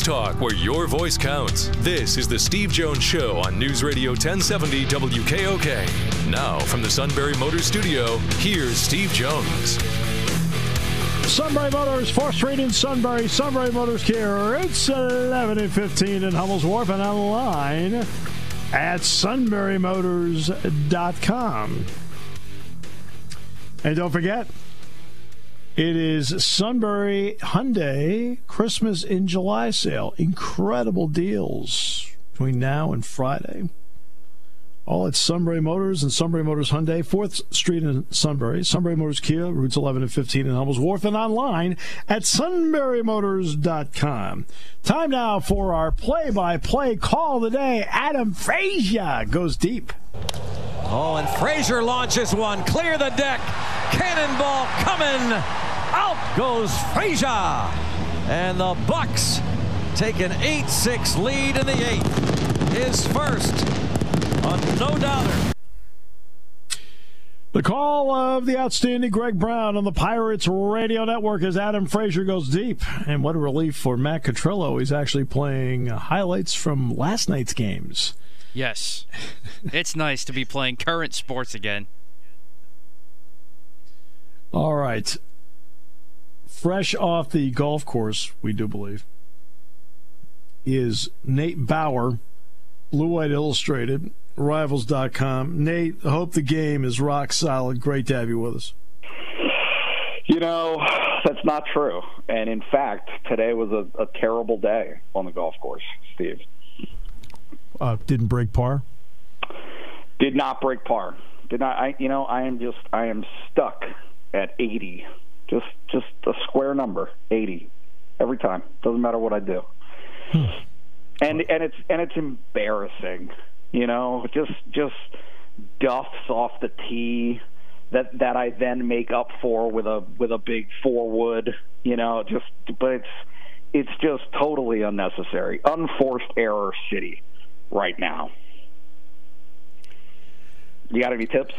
Sports talk where your voice counts. This is the Steve Jones Show on News Radio 1070 WKOK. Now, from the Sunbury Motors Studio, here's Steve Jones. Sunbury Motors, 4th Street in Sunbury, Sunbury Motors Kia. It's 11 and 15 in Hummel's Wharf and online at sunburymotors.com. And don't forget, it is Sunbury Hyundai Christmas in July sale. Incredible deals between now and Friday. All at Sunbury Motors and Sunbury Motors Hyundai, 4th Street in Sunbury, Sunbury Motors Kia, routes 11 and 15 in Hummel's Wharf, and online at sunburymotors.com. Time now for our play by play call of the day. Adam Frazier goes deep. Oh, and Frazier launches one. Clear the deck. Cannonball coming. Out goes Frazier. And the Bucs take an 8-6 lead in the eighth. His first. A no doubter. The call of the outstanding Greg Brown on the Pirates Radio Network as Adam Frazier goes deep. And what a relief for Matt Catrillo. He's actually playing highlights from last night's games. Yes. it's nice to be playing current sports again. All right. Fresh off the golf course, we do believe, is Nate Bauer, Blue White Illustrated, Rivals.com. Nate, hope the game is rock solid. Great to have you with us. You know, that's not true. And in fact, today was a, a terrible day on the golf course, Steve. Uh, didn't break par. Did not break par. Did not. I. You know, I am just. I am stuck at 80. Just, just a square number, 80, every time. Doesn't matter what I do. Hmm. And and it's and it's embarrassing. You know, just just duffs off the tee that that I then make up for with a with a big four wood. You know, just but it's it's just totally unnecessary. Unforced error city right now. You got any tips?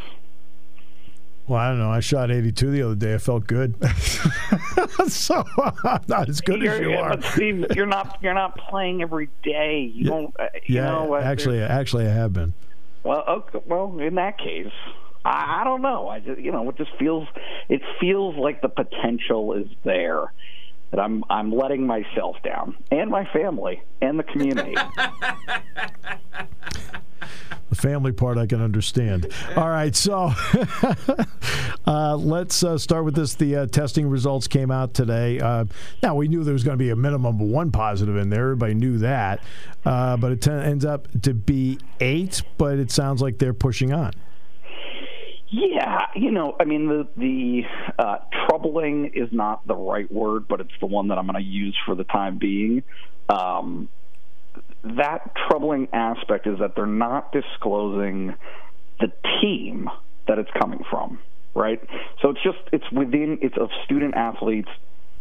Well, I don't know. I shot 82 the other day. I felt good. so I'm not as good you're, as you are. But Steve, you're not you're not playing every day. You yeah, don't. Uh, you yeah, know, uh, actually, actually, I have been. Well, okay, well, in that case, I, I don't know. I just, you know, it just feels it feels like the potential is there that I'm I'm letting myself down and my family and the community. the family part I can understand. All right, so uh, let's uh, start with this. The uh, testing results came out today. Uh, now we knew there was going to be a minimum of one positive in there. Everybody knew that, uh, but it t- ends up to be eight. But it sounds like they're pushing on. Yeah, you know, I mean, the the uh, troubling is not the right word, but it's the one that I'm going to use for the time being. Um, that troubling aspect is that they're not disclosing the team that it's coming from, right? So it's just it's within it's of student athletes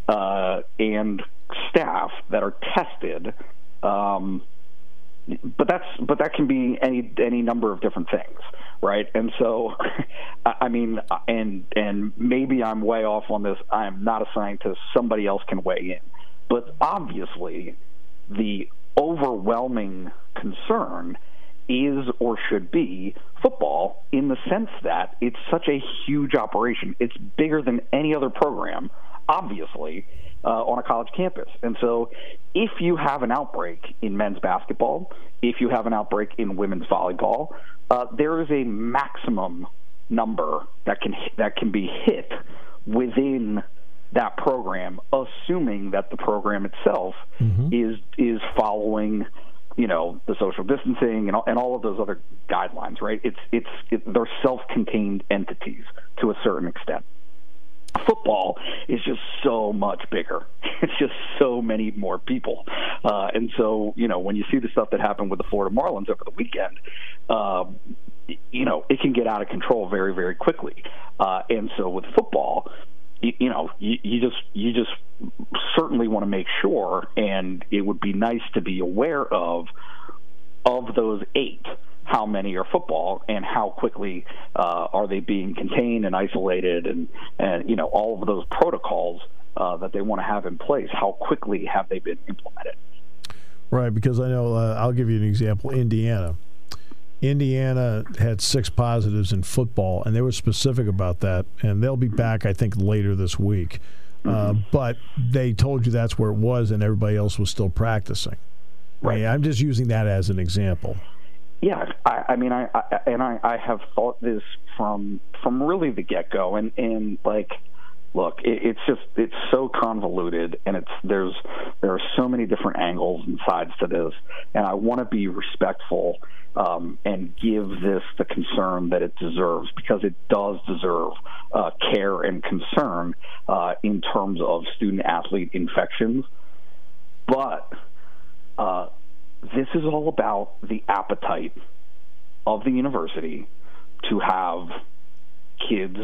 uh, and staff that are tested. Um, but that's but that can be any any number of different things, right? And so, I mean, and and maybe I'm way off on this. I am not a scientist. Somebody else can weigh in, but obviously, the overwhelming concern is or should be football in the sense that it's such a huge operation. It's bigger than any other program, obviously, uh, on a college campus. And so, if you have an outbreak in men's basketball, if you have an outbreak in women's volleyball, uh, there is a maximum number that can that can be hit within that program, assuming that the program itself mm-hmm. is is following, you know, the social distancing and all, and all of those other guidelines. Right? It's it's it, they're self-contained entities to a certain extent. football is just so much bigger. It's just so many more people, uh, and so you know when you see the stuff that happened with the Florida Marlins over the weekend, uh, you know it can get out of control very very quickly. Uh, and so with football, you, you know you, you just you just certainly want to make sure, and it would be nice to be aware of of those eight how many are football and how quickly uh, are they being contained and isolated and and you know all of those protocols uh, that they want to have in place. How quickly have they been implemented? Right because i know uh, i'll give you an example indiana indiana had six positives in football and they were specific about that and they'll be back i think later this week. Uh, mm-hmm. but they told you that's where it was and everybody else was still practicing. Right. I mean, i'm just using that as an example. Yeah, I, I mean, I, I and I, I have thought this from from really the get go, and and like, look, it, it's just it's so convoluted, and it's there's there are so many different angles and sides to this, and I want to be respectful um, and give this the concern that it deserves because it does deserve uh, care and concern uh, in terms of student athlete infections, but. Uh, this is all about the appetite of the university to have kids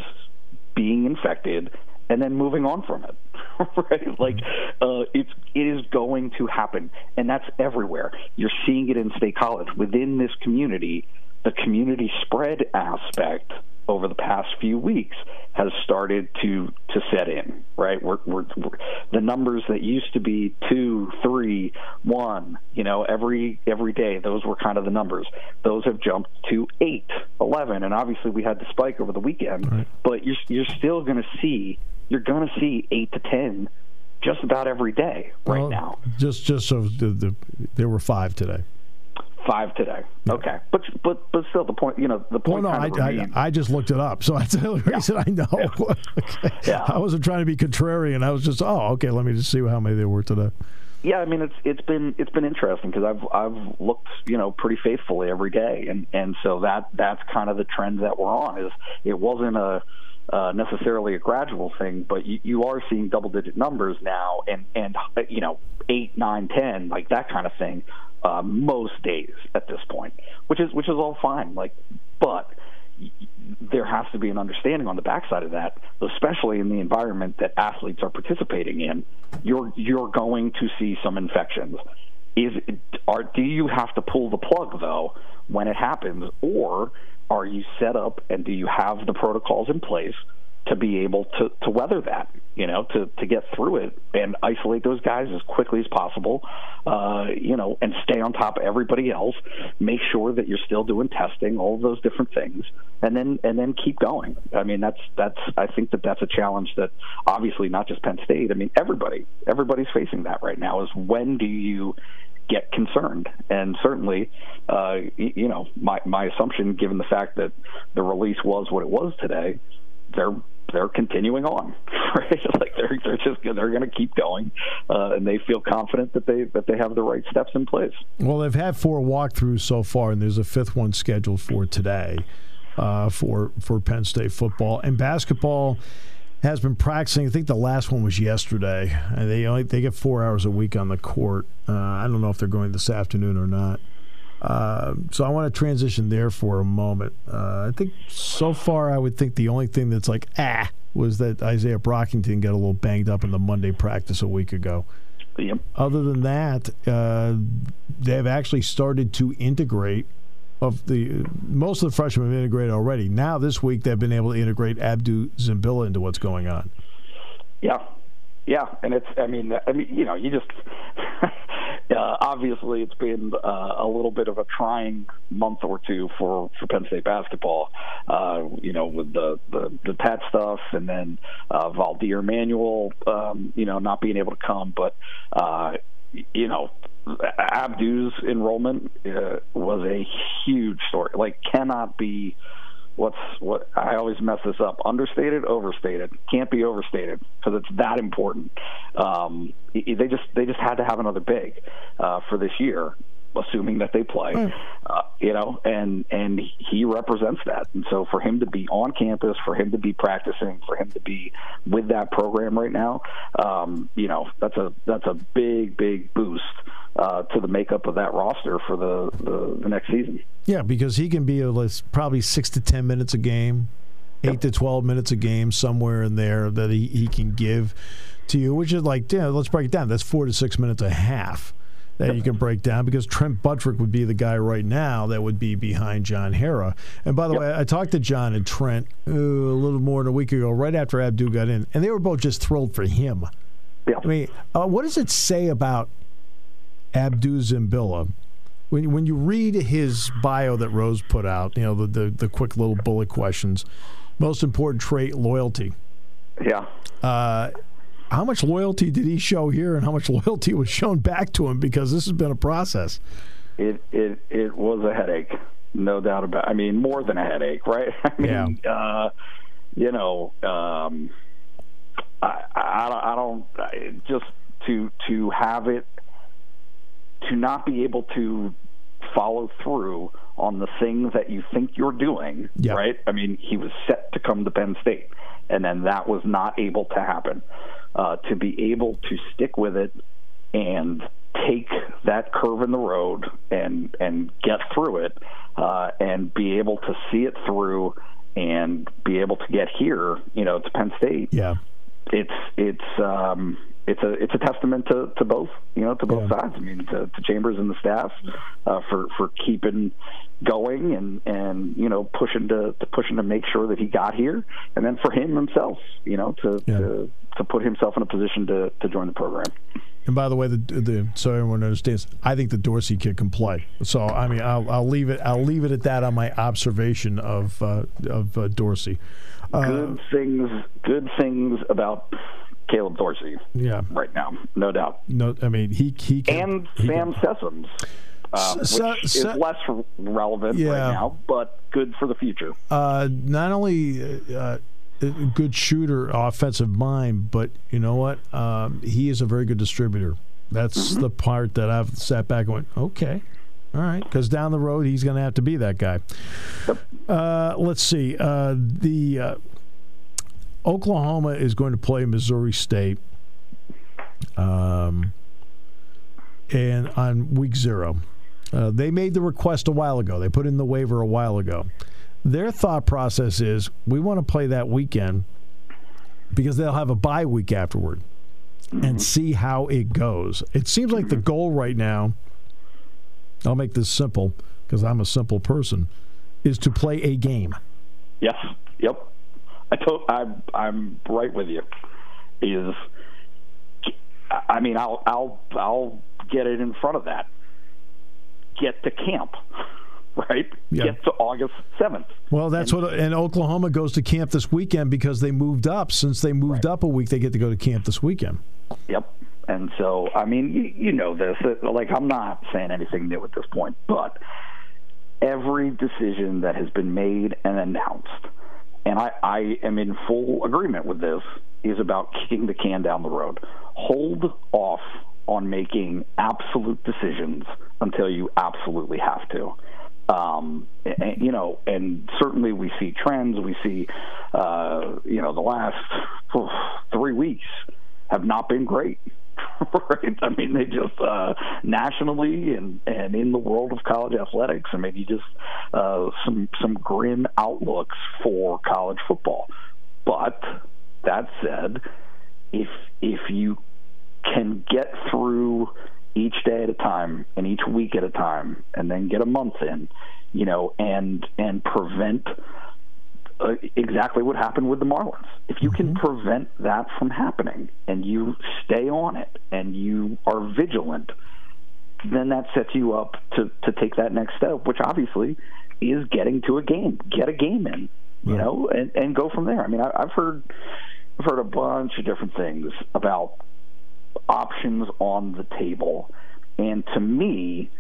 being infected and then moving on from it right like uh, it's it is going to happen and that's everywhere you're seeing it in state college within this community the community spread aspect over the past few weeks has started to to set in. Right, we're, we're, we're, the numbers that used to be two, three, one, you know, every every day. Those were kind of the numbers. Those have jumped to eight, eleven, and obviously we had the spike over the weekend. Right. But you're you're still going to see you're going to see eight to ten just about every day right well, now. Just just so the, the, there were five today. Five today. Yeah. Okay, but but but still, the point you know the point. Well, no, I, I, I just looked it up, so that's the only reason yeah. I know. Yeah. okay. yeah. I wasn't trying to be contrarian. I was just oh okay, let me just see how many there were today. Yeah, I mean it's it's been it's been interesting because I've I've looked you know pretty faithfully every day, and and so that that's kind of the trend that we're on. Is it wasn't a uh, necessarily a gradual thing, but you, you are seeing double digit numbers now, and and you know eight, nine, ten, like that kind of thing uh, most days at this point, which is which is all fine. Like, but there has to be an understanding on the backside of that, especially in the environment that athletes are participating in. You're you're going to see some infections. Is are do you have to pull the plug though when it happens, or are you set up and do you have the protocols in place to be able to, to weather that, you know, to, to get through it and isolate those guys as quickly as possible, uh, you know, and stay on top of everybody else. Make sure that you're still doing testing, all of those different things, and then and then keep going. I mean, that's that's I think that that's a challenge that obviously not just Penn State. I mean, everybody everybody's facing that right now. Is when do you get concerned. And certainly, uh, you know, my my assumption, given the fact that the release was what it was today, they're they're continuing on, right? like they're they're just they're going to keep going, uh, and they feel confident that they that they have the right steps in place. Well, they've had four walkthroughs so far, and there's a fifth one scheduled for today, uh, for for Penn State football and basketball. Has been practicing. I think the last one was yesterday. They only they get four hours a week on the court. Uh, I don't know if they're going this afternoon or not. Uh, so I want to transition there for a moment. Uh, I think so far, I would think the only thing that's like ah was that Isaiah Brockington got a little banged up in the Monday practice a week ago. Yep. Other than that, uh, they have actually started to integrate. Of the most of the freshmen have integrated already. Now this week they've been able to integrate Abdou Tsimbila into what's going on. Yeah, yeah, and it's I mean I mean you know you just uh, obviously it's been uh, a little bit of a trying month or two for for Penn State basketball. Uh, you know with the the, the Tat stuff and then uh, Valdir Manuel um, you know not being able to come, but uh, you know Abdou's enrollment uh, was a huge story. Like cannot be what's what I always mess this up. Understated, overstated. Can't be overstated because it's that important. Um, they just they just had to have another big uh, for this year, assuming that they play. Right. Uh, you know, and and he represents that. And so for him to be on campus, for him to be practicing, for him to be with that program right now, um, you know, that's a that's a big big boost uh, to the makeup of that roster for the, the, the next season. Yeah, because he can be a, probably six to ten minutes a game, eight to twelve minutes a game, somewhere in there that he, he can give to you, which is like, yeah, let's break it down. That's four to six minutes a half that you can break down because Trent Buttrick would be the guy right now that would be behind John Harrar. And by the Yep. way, I talked to John and Trent uh, a little more than a week ago, right after Abdou got in, and they were both just thrilled for him. Yeah. I mean, uh, what does it say about Abdou Tsimbila? When, when you read his bio that Rose put out, you know, the, the, the quick little bullet questions, most important trait, loyalty. Yeah. Uh, how much loyalty did he show here and how much loyalty was shown back to him? Because this has been a process. it it it was a headache, no doubt about. it. I mean, more than a headache, right? I mean, uh, you know, um, I, I don't- I don't I, just to to have it to not be able to follow through on the things that you think you're doing, Yeah. right? I mean, he was set to come to Penn State, and then that was not able to happen. Uh, to be able to stick with it and take that curve in the road and and get through it uh, and be able to see it through and be able to get here, you know, to Penn State. Yeah. It's it's um, it's a it's a testament to, to both you know to both Yeah. sides. I mean to, to Chambers and the staff uh, for for keeping going and and you know pushing to, to pushing to make sure that he got here, and then for him himself, you know, to Yeah. to, to put himself in a position to, to join the program. And by the way, the, the so everyone understands, I think the Dorsey kid can play. So I mean, I'll, I'll leave it. I'll leave it at that on my observation of uh, of uh, Dorsey. Uh, good things good things about Caleb Dorsey yeah. right now, no doubt. No, I mean he he can, And he Sam can- Sessoms. Um, S- which is less relevant Yeah. right now, but good for the future. uh, not only uh, a good shooter, offensive mind, but you know what? Um, he is a very good distributor. That's Mm-hmm. the part that I've sat back and went, okay, all right, because down the road he's going to have to be that guy. Yep. Uh, let's see. Uh, the uh, Oklahoma is going to play Missouri State, um, and on week zero. Uh, they made the request a while ago. They put in the waiver a while ago. Their thought process is we want to play that weekend because they'll have a bye week afterward and see how it goes. It seems like the goal right now, I'll make this simple because I'm a simple person, is to play a game. Yes. Yep. I to, I'm I'm right with you. Is I mean I'll I'll I'll get it in front of that. Get to camp, right? Yeah. Get to August seventh. Well, that's what, and Oklahoma goes to camp this weekend because they moved up. Since they moved up a week, they get to go to camp this weekend. Yep. And so, I mean, you, you know this. Like, I'm not saying anything new at this point, but every decision that has been made and announced, and I, I am in full agreement with this, is about kicking the can down the road. Hold off on making absolute decisions until you absolutely have to. Um, and, you know, and certainly we see trends. We see, uh, you know, the last oof, three weeks have not been great. right? I mean, they just uh, nationally and and in the world of college athletics. I mean, you just uh, some some grim outlooks for college football. But that said, if if you can get through each day at a time and each week at a time, and then get a month in, you know, and and prevent uh, exactly what happened with the Marlins. If you can prevent that from happening and you stay on it and you are vigilant, then that sets you up to, to take that next step, which obviously is getting to a game, get a game in, you know, and, and go from there. I mean, I, I've heard I've heard a bunch of different things about options on the table, and to me,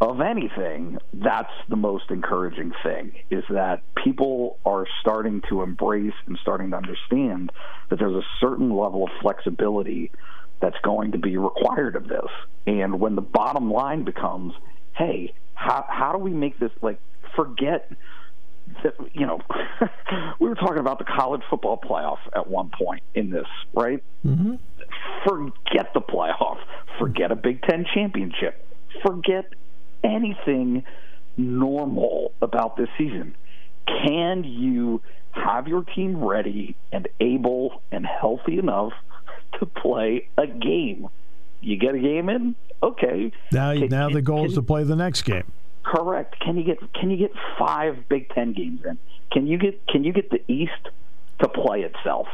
of anything, that's the most encouraging thing is that people are starting to embrace and starting to understand that there's a certain level of flexibility that's going to be required of this. And when the bottom line becomes hey, how how do we make this like forget that you know we were talking about the college football playoff at one point in this, right? Mm-hmm. Forget the playoff. Forget a Big Ten championship. Forget anything normal about this season. Can you have your team ready and able and healthy enough to play a game? You get a game in, okay. Now, can, now the goal can, is to play the next game. Correct. Can you get can you get five Big Ten games in? Can you get can you get the East to play itself?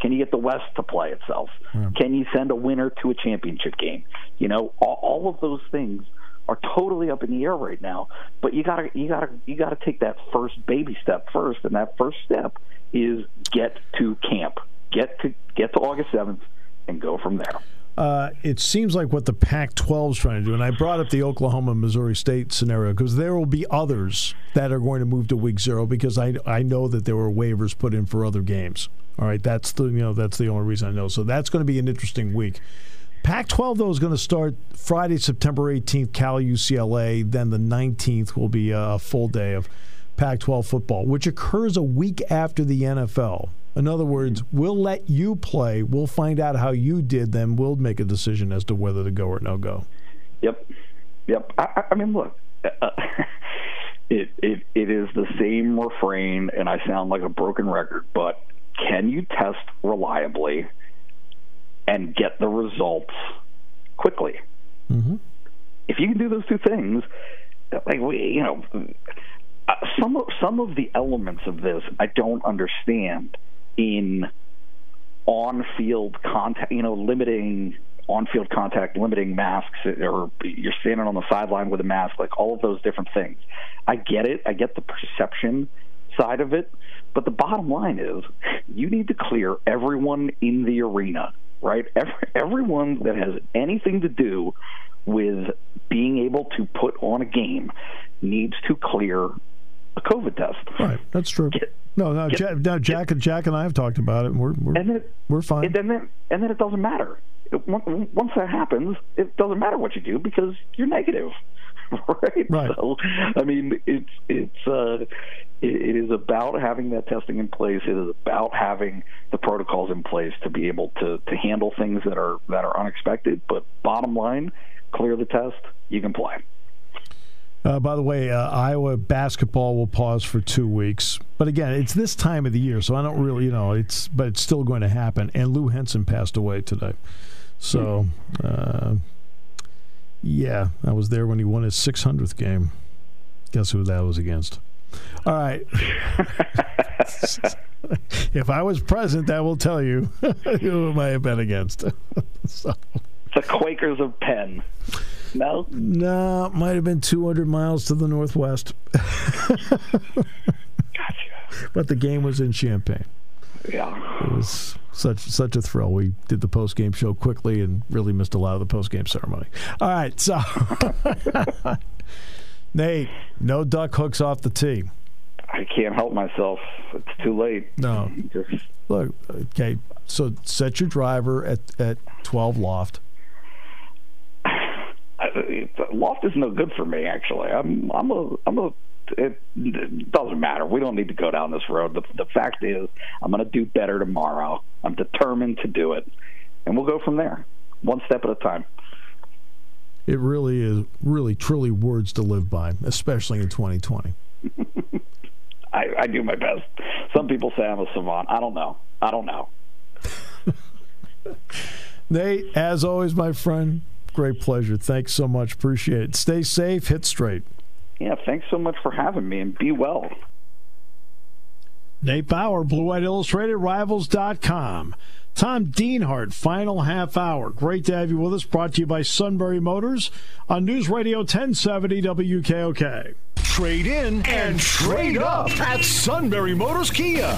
Can you get the West to play itself? Yeah. Can you send a winner to a championship game? You know, all, all of those things are totally up in the air right now. But you gotta you gotta you gotta take that first baby step first, and that first step is get to camp, get to get to August seventh, and go from there. Uh, it seems like what the Pac 12 is trying to do, and I brought up the Oklahoma Missouri State scenario because there will be others that are going to move to week zero because I, I know that there were waivers put in for other games. All right, that's the you know that's the only reason I know. So that's going to be an interesting week. Pac 12, though, is going to start Friday, September 18th, Cal UCLA. Then the 19th will be a full day of Pac 12 football, which occurs a week after the NFL. In other words, we'll let you play. We'll find out how you did, then we'll make a decision as to whether to go or no go. Yep. Yep. I, I mean, look, uh, it, it, it is the same refrain, and I sound like a broken record, but can you test reliably and get the results quickly? Mm-hmm. If you can do those two things, like we, you know, uh, some of some of the elements of this I don't understand in on-field contact, you know, limiting on-field contact, limiting masks, or you're standing on the sideline with a mask, like all of those different things. I get it. I get the perception side of it, but the bottom line is you need to clear everyone in the arena, right? Every, everyone that has anything to do with being able to put on a game needs to clear a COVID test. Right, that's true. Get, no, no, get, Jack, no, Jack get, and Jack and I have talked about it, and we're we're, and then it, we're fine. And then and then it doesn't matter. It, once that happens, it doesn't matter what you do because you're negative, right? Right. So, I mean, it's it's uh, it, it is about having that testing in place. It is about having the protocols in place to be able to to handle things that are that are unexpected. But bottom line, clear the test, you can play. Uh, by the way, uh, Iowa basketball will pause for two weeks, but again, it's this time of the year, so I don't really, you know, it's but it's still going to happen. And Lou Henson passed away today, so uh, yeah, I was there when he won his 600th game. Guess who that was against? All right. if I was present, that will tell you who I have been against. so. The Quakers of Penn. No? No, it might have been 200 miles to the northwest. gotcha. But the game was in Champaign. Yeah. It was such such a thrill. We did the post game show quickly and really missed a lot of the post game ceremony. All right, so Nate, no duck hooks off the tee. I can't help myself. It's too late. No. Just look. Okay, so set your driver at at twelve loft loft is no good for me. Actually, I'm I'm a I'm a it, it, doesn't matter. We don't need to go down this road. The, the fact is, I'm going to do better tomorrow. I'm determined to do it, and we'll go from there, one step at a time. It really is, really, truly words to live by, especially in 2020. I, I do my best. Some people say I'm a savant. I don't know. I don't know. Nate, as always, my friend, Great pleasure. Thanks so much. Appreciate it. Stay safe. Hit straight. Yeah, thanks so much for having me and be well. Nate Bauer, Blue White Illustrated, Rivals.com. Tom Dienhart, final half hour. Great to have you with us. Brought to you by Sunbury Motors on News Radio 1070 WKOK. Trade in and trade up at Sunbury Motors Kia.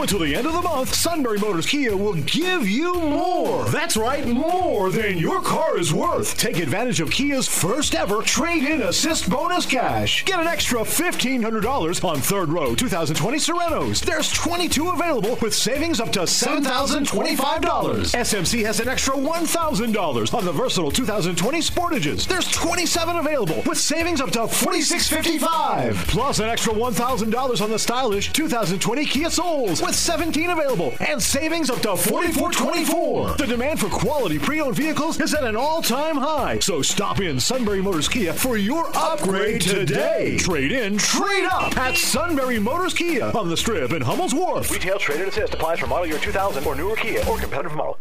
Until the end of the month, Sunbury Motors Kia will give you more. That's right, more than your car is worth. Take advantage of Kia's first ever trade-in assist bonus cash. Get an extra $1,500 on third row 2020 Sorentos. There's 22 available with savings up to $7,025. SMC has an extra $1,000 on the versatile 2020 Sportages. There's 27 available with savings up to $46.55. Plus an extra $1,000 on the stylish 2020 Kia Souls with 17 available and savings up to $44.24. The demand for quality pre-owned vehicles is at an all-time high. So stop in Sunbury Motors Kia for your upgrade today. Trade in, trade up at Sunbury Motors Kia on the Strip in Hummel's Wharf. Retail trade-in assist applies for model year 2000 or newer Kia or competitive model.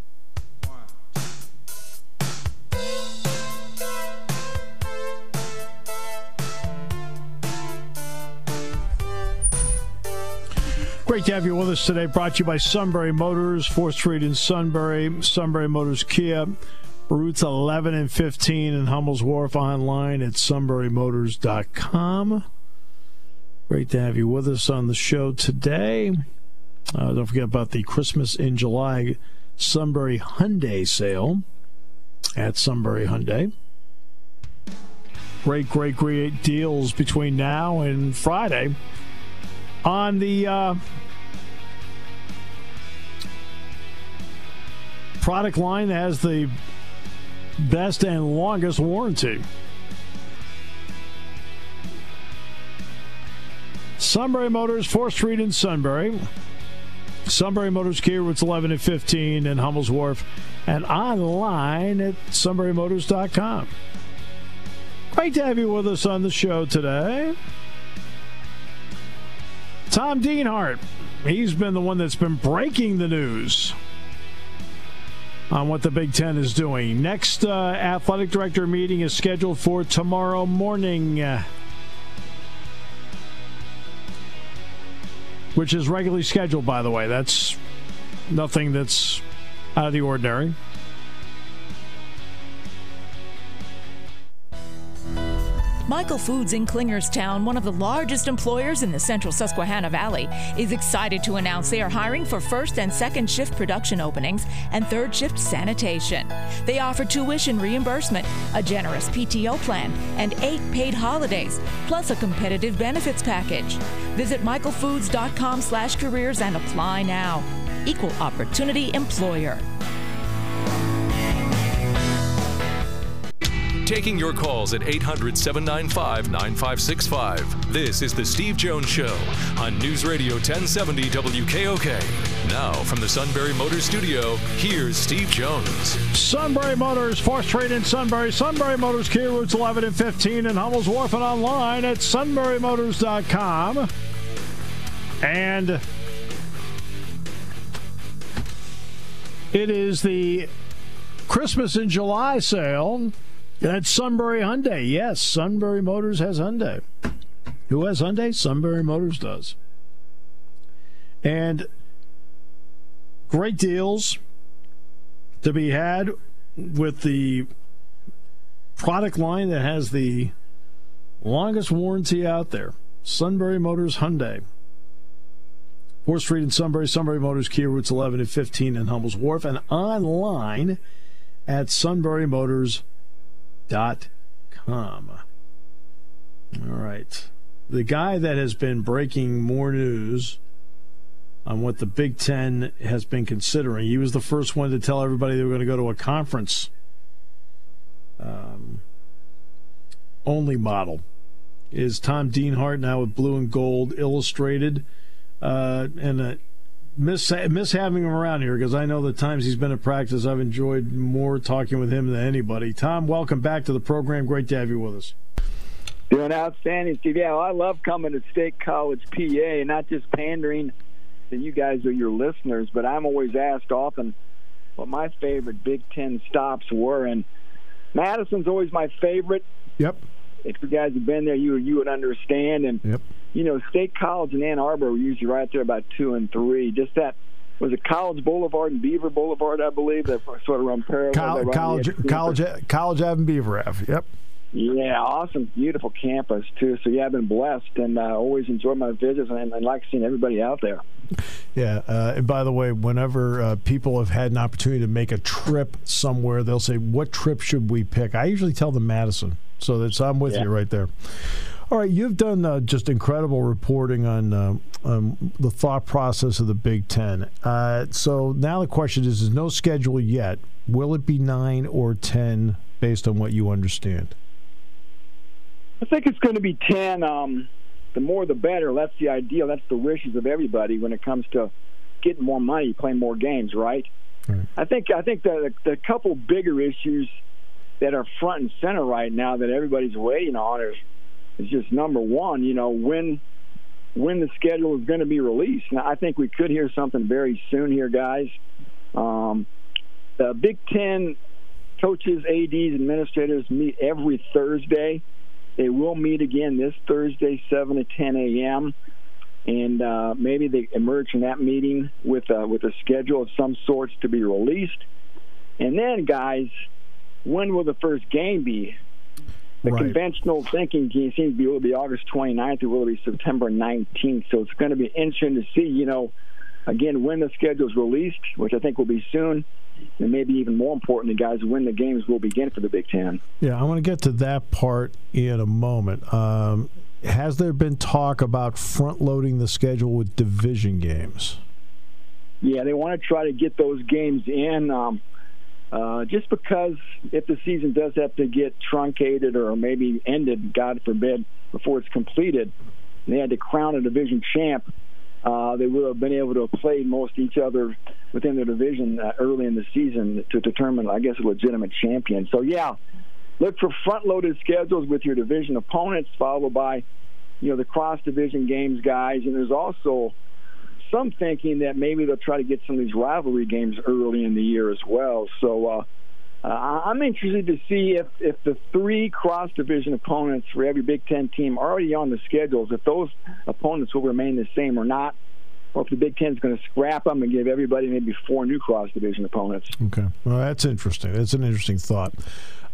Great to have you with us today. Brought to you by Sunbury Motors, 4th Street in Sunbury, Sunbury Motors Kia, routes 11 and 15 in Hummel's Wharf online at sunburymotors.com. Great to have you with us on the show today. Uh, don't forget about the Christmas in July Sunbury Hyundai sale at Sunbury Hyundai. Great, great, great deals between now and Friday on the uh, product line that has the best and longest warranty. Sunbury Motors, 4th Street in Sunbury. Sunbury Motors Kia routes 11 and 15 in Hummel's Wharf and online at sunburymotors.com. Great to have you with us on the show today. Tom Dienhart. He's been the one that's been breaking the news on what the Big Ten is doing. Next uh, athletic director meeting is scheduled for tomorrow morning, uh, which is regularly scheduled, by the way. That's nothing that's out of the ordinary. Michael Foods in Klingerstown, one of the largest employers in the central Susquehanna Valley, is excited to announce they are hiring for first and second shift production openings and third shift sanitation. They offer tuition reimbursement, a generous PTO plan, and eight paid holidays, plus a competitive benefits package. Visit michaelfoods.com slash careers and apply now. Equal opportunity employer. Taking your calls at 800 795 9565. This is The Steve Jones Show on News Radio 1070 WKOK. Now, from the Sunbury Motors Studio, here's Steve Jones. Sunbury Motors, 4th Street in Sunbury. Sunbury Motors, Kia routes 11 and 15 in Hummel's Wharf and online at sunburymotors.com. And it is the Christmas in July sale that's Sunbury Hyundai. Yes, Sunbury Motors has Hyundai. Who has Hyundai? Sunbury Motors does. And great deals to be had with the product line that has the longest warranty out there. Sunbury Motors Hyundai. 4th Street in Sunbury, Sunbury Motors, Kia routes 11 and 15 in Hummel's Wharf, and online at sunburymotors.com com. All right. The guy that has been breaking more news on what the Big Ten has been considering, he was the first one to tell everybody they were going to go to a conference um, only model, is Tom Dienhart now with Blue and Gold Illustrated. Uh, and uh, miss miss having him around here because I know the times he's been at practice, I've enjoyed more talking with him than anybody. Tom, welcome back to the program. Great to have you with us. Doing outstanding, Steve. Yeah, well, I love coming to State College, PA, and not just pandering to you guys or your listeners, but I'm always asked often what my favorite Big Ten stops were, and Madison's always my favorite. Yep. If you guys have been there, you you would understand. And yep you know, State College and Ann Arbor were usually right there about two and three. Just that was it College Boulevard and Beaver Boulevard, I believe, that sort of run parallel. Col- college, college, college Ave and Beaver Ave. Yep. Yeah, awesome, beautiful campus too. So yeah, I've been blessed and uh, always enjoy my visits and, and like seeing everybody out there. Yeah. Uh, and by the way, whenever uh, people have had an opportunity to make a trip somewhere, they'll say, "What trip should we pick?" I usually tell them Madison. So that's I'm with yeah. you right there. All right, you've done uh, just incredible reporting on, uh, um, the thought process of the Big Ten. Uh, so now the question is: Is no schedule yet? Will it be nine or ten, based on what you understand? I think it's going to be ten. Um, the more, the better. That's the ideal. That's the wishes of everybody when it comes to getting more money, playing more games. Right. right. I think. I think the the couple bigger issues that are front and center right now that everybody's waiting on is is just number one. You know when when the schedule is going to be released. Now I think we could hear something very soon here, guys. Um, the Big Ten coaches, ads, administrators meet every Thursday. They will meet again this Thursday, 7 to 10 a.m. And uh, maybe they emerge from that meeting with uh, with a schedule of some sorts to be released. And then, guys, when will the first game be? The right. conventional thinking seems to be it will be August 29th or will it be September 19th? So it's going to be interesting to see, you know, again, when the schedule is released, which I think will be soon, and maybe even more importantly, guys, when the games will begin for the Big Ten. Yeah, I want to get to that part in a moment. Um, has there been talk about front loading the schedule with division games? Yeah, they want to try to get those games in. Um, uh, just because if the season does have to get truncated or maybe ended, God forbid, before it's completed, they had to crown a division champ. Uh, they would have been able to play most each other within their division uh, early in the season to determine, I guess, a legitimate champion. So, yeah, look for front-loaded schedules with your division opponents, followed by, you know, the cross-division games, guys. And there's also some thinking that maybe they'll try to get some of these rivalry games early in the year as well. So uh, uh, I'm interested to see if, if the three cross division opponents for every Big Ten team are already on the schedules, if those opponents will remain the same or not, or if the Big Ten is going to scrap them and give everybody maybe four new cross division opponents. Okay. Well, that's interesting. That's an interesting thought.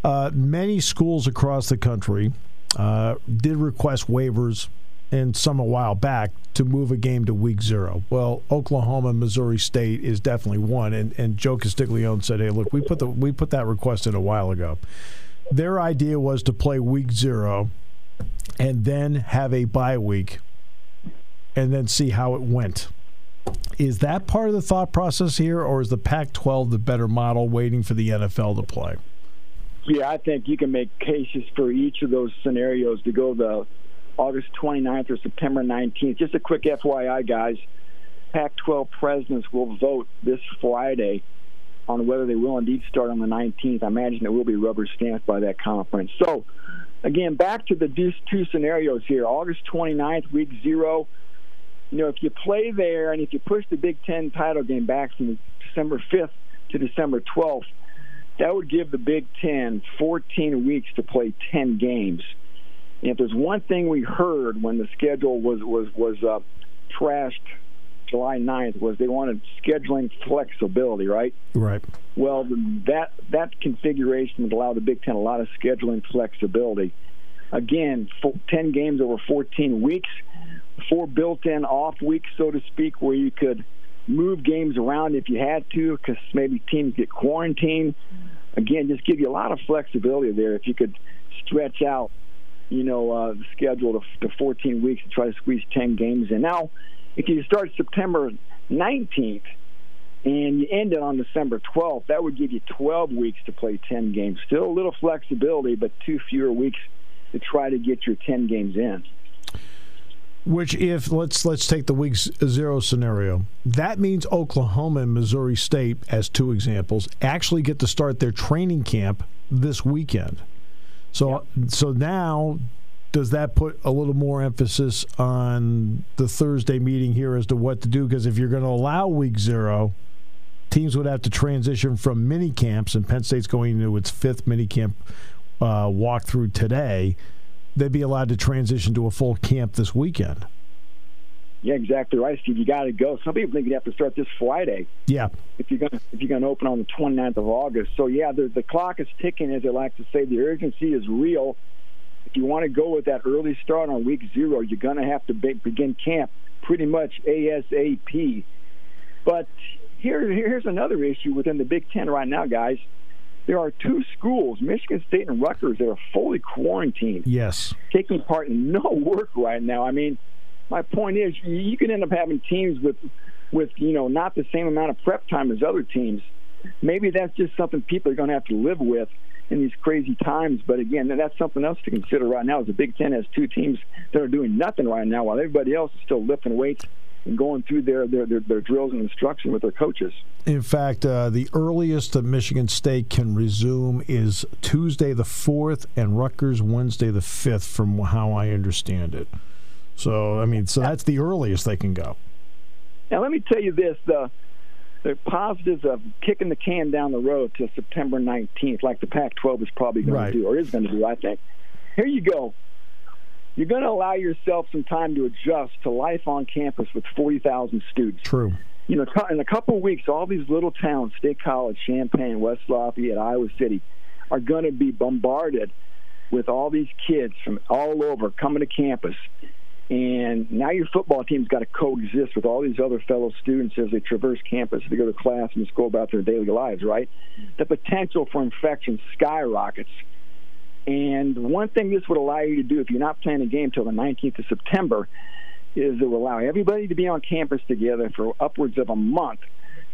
Uh, many schools across the country uh, did request waivers and some a while back to move a game to week zero. Well, Oklahoma Missouri State is definitely one, and, and Joe Castiglione said, "Hey, look, we put the we put that request in a while ago. Their idea was to play week zero, and then have a bye week, and then see how it went." Is that part of the thought process here, or is the Pac-12 the better model, waiting for the NFL to play? Yeah, I think you can make cases for each of those scenarios to go the August 29th or September 19th. Just a quick FYI, guys. Pac 12 presidents will vote this Friday on whether they will indeed start on the 19th. I imagine it will be rubber stamped by that conference. So, again, back to the two scenarios here August 29th, week zero. You know, if you play there and if you push the Big Ten title game back from December 5th to December 12th, that would give the Big Ten 14 weeks to play 10 games. And if there's one thing we heard when the schedule was was was uh, trashed July 9th was they wanted scheduling flexibility, right? Right. Well, that that configuration would allow the Big Ten a lot of scheduling flexibility. Again, 10 games over 14 weeks, four built-in off weeks, so to speak, where you could move games around if you had to, because maybe teams get quarantined. Again, just give you a lot of flexibility there if you could stretch out you know, uh, the schedule to, to 14 weeks to try to squeeze 10 games in. Now, if you start September 19th and you end it on December 12th, that would give you 12 weeks to play 10 games. Still a little flexibility, but two fewer weeks to try to get your 10 games in. Which, if let's let's take the week zero scenario, that means Oklahoma and Missouri State, as two examples, actually get to start their training camp this weekend. So so now does that put a little more emphasis on the Thursday meeting here as to what to do? Because if you're going to allow week zero, teams would have to transition from mini camps, and Penn State's going into its fifth mini camp uh, walkthrough today. They'd be allowed to transition to a full camp this weekend. Yeah, exactly right, Steve. You got to go. Some people think you have to start this Friday. Yeah. If you're gonna if you're gonna open on the 29th of August, so yeah, the the clock is ticking, as they like to say. The urgency is real. If you want to go with that early start on week zero, you're gonna have to be, begin camp pretty much ASAP. But here, here's another issue within the Big Ten right now, guys. There are two schools, Michigan State and Rutgers, that are fully quarantined. Yes. Taking part in no work right now. I mean, my point is, you can end up having teams with, with you know, not the same amount of prep time as other teams. Maybe that's just something people are going to have to live with in these crazy times. But again, that's something else to consider right now. Is the Big Ten has two teams that are doing nothing right now, while everybody else is still lifting weights and going through their their, their, their drills and instruction with their coaches. In fact, uh, the earliest that Michigan State can resume is Tuesday the fourth, and Rutgers Wednesday the fifth, from how I understand it. So, I mean, so that's the earliest they can go. Now, let me tell you this: the the positives of kicking the can down the road to September 19th, like the Pac-12 is probably going right. to do, or is going to do, I think. Here you go. You're going to allow yourself some time to adjust to life on campus with 40,000 students. True. You know, in a couple of weeks, all these little towns, State College, Champaign, West Lafayette, Iowa City, are going to be bombarded with all these kids from all over coming to campus and now your football team's got to coexist with all these other fellow students as they traverse campus to go to class and just go about their daily lives, right? The potential for infection skyrockets. And one thing this would allow you to do if you're not playing a game till the 19th of September is it will allow everybody to be on campus together for upwards of a month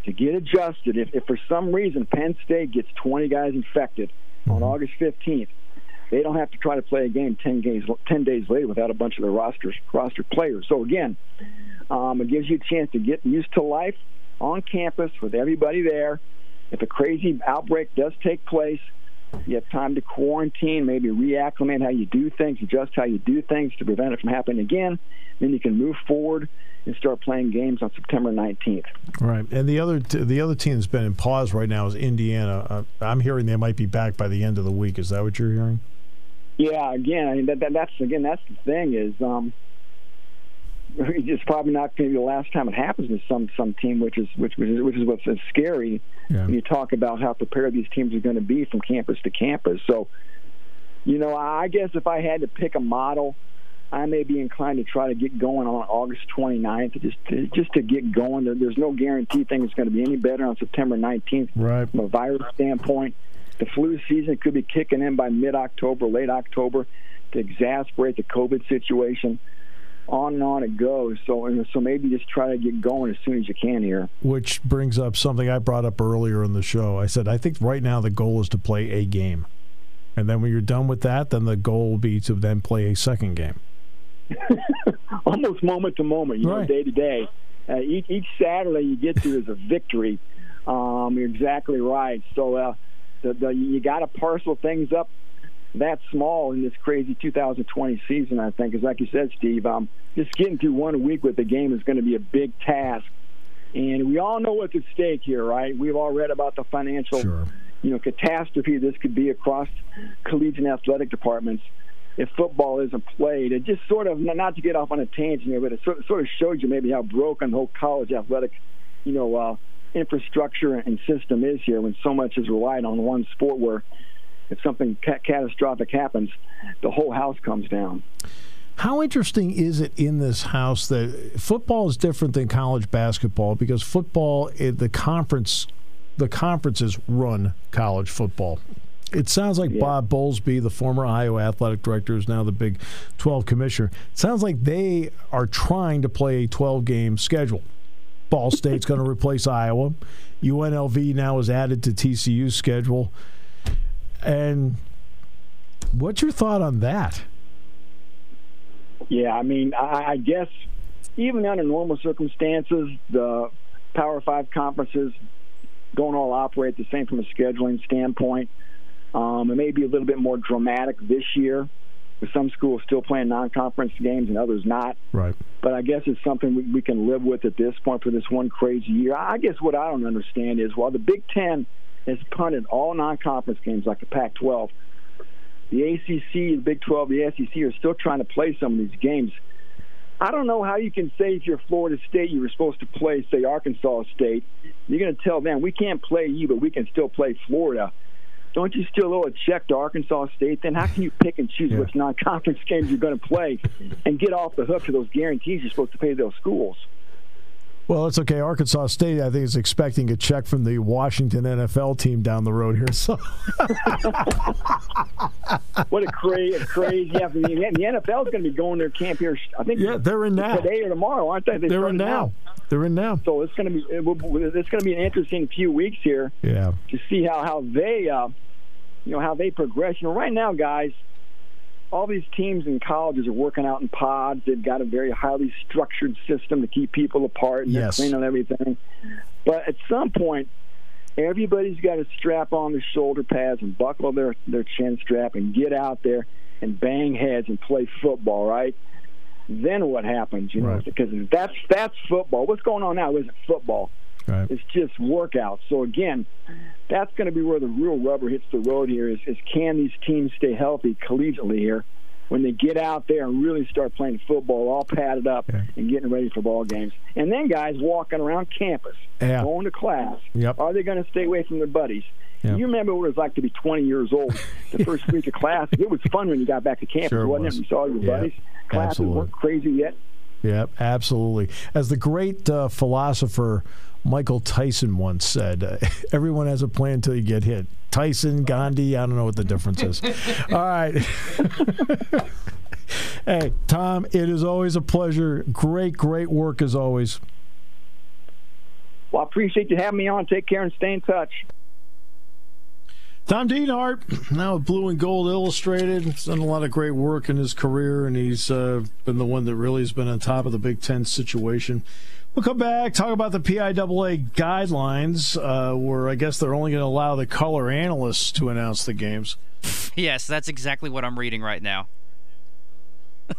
to get adjusted. If, if for some reason Penn State gets 20 guys infected on mm-hmm. August 15th, they don't have to try to play a game 10 days 10 days later without a bunch of their rosters roster players. So again, um, it gives you a chance to get used to life on campus with everybody there. If a crazy outbreak does take place, you have time to quarantine, maybe reacclimate how you do things, adjust how you do things to prevent it from happening again. Then you can move forward and start playing games on September 19th. Right, and the other t- the other team that's been in pause right now is Indiana. Uh, I'm hearing they might be back by the end of the week. Is that what you're hearing? Yeah, again, I mean that, that that's again that's the thing is um, it's probably not going to be the last time it happens to some some team, which is which which is, which is what's scary yeah. when you talk about how prepared these teams are going to be from campus to campus. So, you know, I guess if I had to pick a model, I may be inclined to try to get going on August 29th, just to, just to get going. There's no guarantee things going to be any better on September 19th right. from a virus standpoint. The flu season could be kicking in by mid October, late October to exasperate the COVID situation. On and on it goes. So, so maybe just try to get going as soon as you can here. Which brings up something I brought up earlier in the show. I said I think right now the goal is to play a game, and then when you're done with that, then the goal will be to then play a second game. Almost moment to moment, you right. know, day to day. Uh, each, each Saturday you get to is a victory. Um, you're exactly right. So. Uh, the, the, you got to parcel things up that small in this crazy 2020 season. I think, is like you said, Steve. Um, just getting through one week with the game is going to be a big task, and we all know what's at stake here, right? We've all read about the financial, sure. you know, catastrophe this could be across collegiate athletic departments if football isn't played. It just sort of, not to get off on a tangent here, but it sort of, sort of shows you maybe how broken the whole college athletic, you know. Uh, infrastructure and system is here when so much is relied on one sport where if something ca- catastrophic happens, the whole house comes down. How interesting is it in this house that football is different than college basketball because football, the conference, the conferences run college football. It sounds like yeah. Bob Bowlesby, the former Iowa athletic director, is now the Big 12 commissioner. It sounds like they are trying to play a 12 game schedule. Ball State's going to replace Iowa. UNLV now is added to TCU's schedule. And what's your thought on that? Yeah, I mean, I, guess even under normal circumstances, the Power Five conferences don't all operate the same from a scheduling standpoint. Um, it may be a little bit more dramatic this year with some schools still playing non-conference games and others not. Right. But I guess it's something we, we can live with at this point for this one crazy year. I guess what I don't understand is while the Big Ten has punted all non-conference games like the Pac-12, the ACC, the Big 12, the SEC are still trying to play some of these games. I don't know how you can say if you're Florida State, you were supposed to play, say, Arkansas State. You're going to tell them we can't play you, but we can still play Florida don't you still owe a check to Arkansas State? Then how can you pick and choose yeah. which non-conference games you're going to play and get off the hook for those guarantees you're supposed to pay those schools? Well, it's okay. Arkansas State, I think, is expecting a check from the Washington NFL team down the road here. So, what a crazy, crazy. Yeah, the, the NFL is going to be going their camp here. I think. Yeah, they're in now today or tomorrow, aren't they? they are in now. now. They're in now. So it's going to be it's going to be an interesting few weeks here. Yeah. To see how how they, uh, you know, how they progress. You know, right now, guys all these teams and colleges are working out in pods. They've got a very highly structured system to keep people apart and yes. they're cleaning everything. But at some point, everybody's got to strap on their shoulder pads and buckle their, their chin strap and get out there and bang heads and play football, right? Then what happens, you know? Right. Because that's that's football. What's going on now isn't football. Right. It's just workouts. So again, that's going to be where the real rubber hits the road here. Is, is can these teams stay healthy collegiately here? When they get out there and really start playing football, all padded up yeah. and getting ready for ball games, and then guys walking around campus, yeah. going to class, yep. are they going to stay away from their buddies? Yep. You remember what it was like to be 20 years old the first week of class? It was fun when you got back to campus, sure wasn't was. it? You saw your yeah. buddies. Classes Absolutely. weren't crazy yet. Yeah, absolutely. As the great uh, philosopher Michael Tyson once said, uh, everyone has a plan until you get hit. Tyson, Gandhi, I don't know what the difference is. All right. hey, Tom, it is always a pleasure. Great, great work as always. Well, I appreciate you having me on. Take care and stay in touch. Tom Dienhart, now with Blue and Gold Illustrated, has done a lot of great work in his career, and he's uh, been the one that really has been on top of the Big Ten situation. We'll come back, talk about the PIAA guidelines, uh, where I guess they're only going to allow the color analysts to announce the games. Yes, that's exactly what I'm reading right now.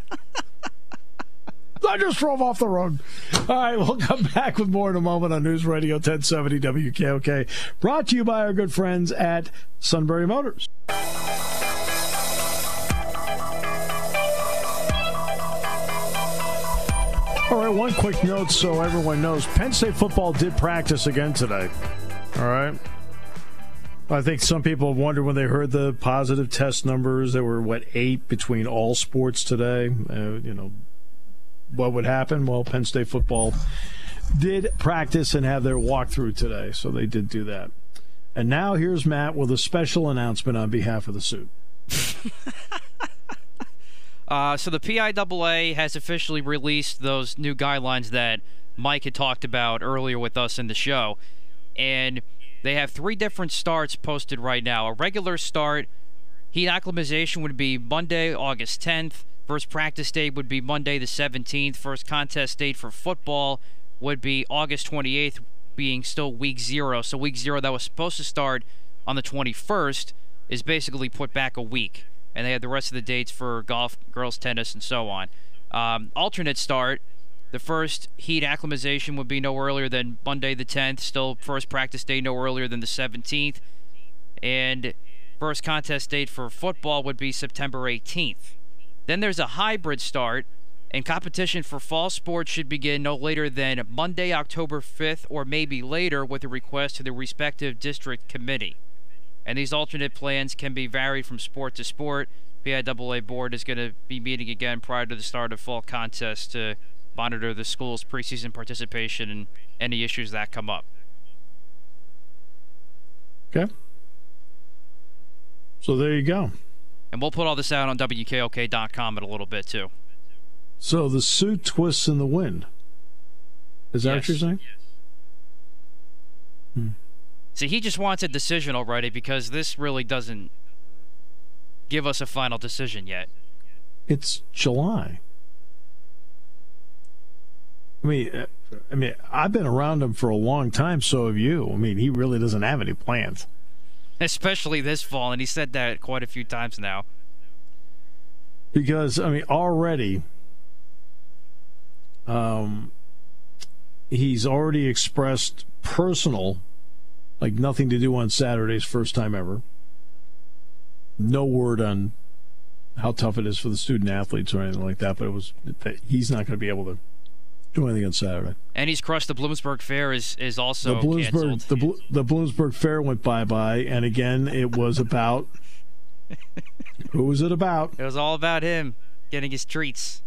I just drove off the road. All right, we'll come back with more in a moment on News Radio 1070 WKOK. Brought to you by our good friends at Sunbury Motors. All right, one quick note so everyone knows Penn State football did practice again today. All right. I think some people wondered when they heard the positive test numbers. There were, what, eight between all sports today? Uh, you know, what would happen? Well, Penn State football did practice and have their walkthrough today, so they did do that. And now here's Matt with a special announcement on behalf of the suit. uh, so the PIAA has officially released those new guidelines that Mike had talked about earlier with us in the show, and they have three different starts posted right now. A regular start, heat acclimatization would be Monday, August 10th. First practice date would be Monday the 17th. First contest date for football would be August 28th, being still week zero. So week zero that was supposed to start on the 21st is basically put back a week. And they had the rest of the dates for golf, girls tennis, and so on. Um, alternate start, the first heat acclimatization would be no earlier than Monday the 10th. Still first practice day no earlier than the 17th. And first contest date for football would be September 18th. Then there's a hybrid start, and competition for fall sports should begin no later than Monday, October 5th, or maybe later, with a request to the respective district committee. And these alternate plans can be varied from sport to sport. PIAA board is going to be meeting again prior to the start of fall contests to monitor the school's preseason participation and any issues that come up. Okay. So there you go. And we'll put all this out on WKOK.com in a little bit, too. So the suit twists in the wind. Is that yes. what you're saying? Hmm. See, he just wants a decision already because this really doesn't give us a final decision yet. It's July. I mean, I mean, I've been around him for a long time. So have you. I mean, he really doesn't have any plans especially this fall, and he said that quite a few times now. Because I mean, already, um, he's already expressed personal, like nothing to do on Saturdays, first time ever. No word on how tough it is for the student athletes or anything like that, but it was he's not going to be able to do anything on Saturday. And he's crushed the Bloomsburg Fair is is also the Bloomsburg canceled. the the Bloomsburg Fair went bye bye, and again it was about who was it about? It was all about him getting his treats.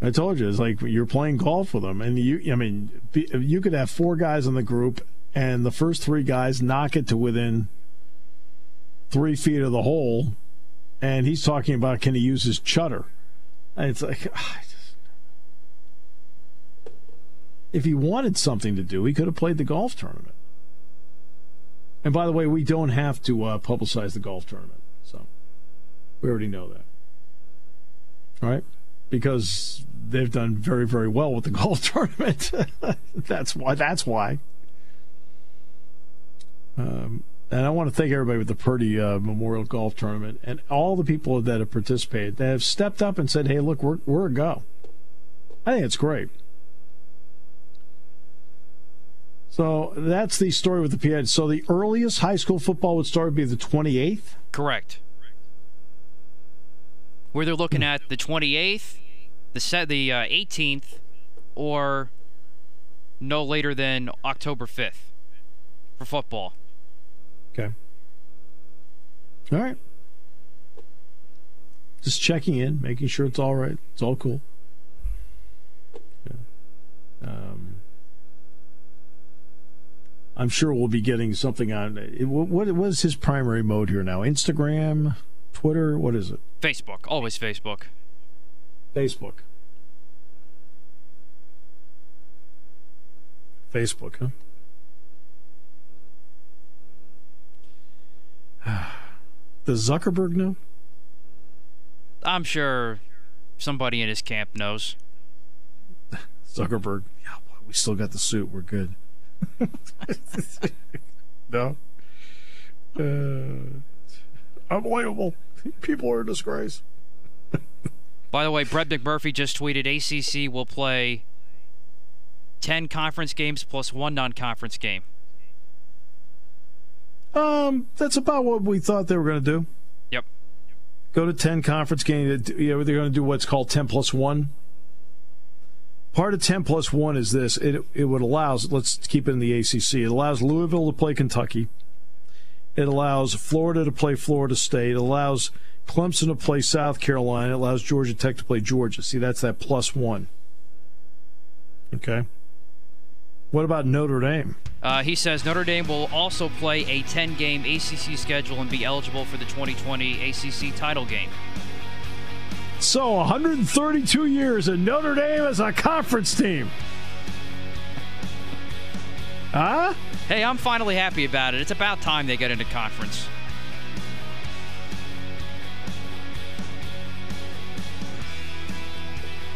I told you, it's like you're playing golf with them, and you, I mean, you could have four guys in the group, and the first three guys knock it to within three feet of the hole, and he's talking about can he use his chutter? And it's like, if he wanted something to do, he could have played the golf tournament. And by the way, we don't have to uh, publicize the golf tournament, so we already know that. All right, because they've done very, very well with the golf tournament. that's why. That's why. Um, and I want to thank everybody with the Purdy uh, Memorial Golf Tournament and all the people that have participated that have stepped up and said, "Hey, look, we're we're a go." I think it's great. So that's the story with the PA. So the earliest high school football would start would be the 28th. Correct. Where they're looking at the 28th, the set, the uh, 18th, or no later than October 5th for football. Okay. All right. Just checking in, making sure it's all right. It's all cool. Yeah. Um, I'm sure we'll be getting something on. What, is his primary mode here now? Instagram, Twitter? What is it? Facebook. Always Facebook. Facebook. Facebook, huh? Does Zuckerberg know? I'm sure somebody in his camp knows. Zuckerberg. Yeah, boy, we still got the suit. We're good. no. Uh, unbelievable. People are a disgrace. By the way, Brett McMurphy just tweeted ACC will play 10 conference games plus one non conference game. Um, that's about what we thought they were going to do. Yep. Go to 10 conference games. You know, they're going to do what's called 10 plus 1. Part of 10 plus 1 is this it, it would allows, let's keep it in the ACC, it allows Louisville to play Kentucky. It allows Florida to play Florida State. It allows Clemson to play South Carolina. It allows Georgia Tech to play Georgia. See, that's that plus one. Okay. What about Notre Dame? Uh, he says Notre Dame will also play a 10 game ACC schedule and be eligible for the 2020 ACC title game. So, 132 years, and Notre Dame is a conference team. Huh? Hey, I'm finally happy about it. It's about time they get into conference.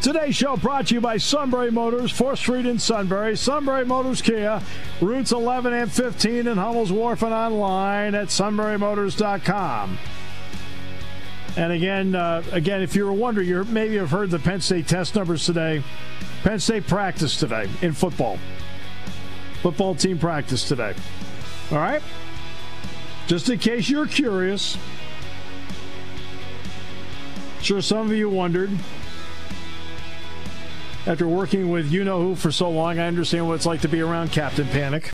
Today's show brought to you by Sunbury Motors, 4th Street in Sunbury, Sunbury Motors Kia, routes 11 and 15 in Hummel's Wharf and online at sunburymotors.com. And again, uh, again, if you were wondering, you maybe have heard the Penn State test numbers today. Penn State practice today in football. Football team practice today. All right? Just in case you're curious. Sure, some of you wondered after working with you know who for so long, I understand what it's like to be around Captain Panic.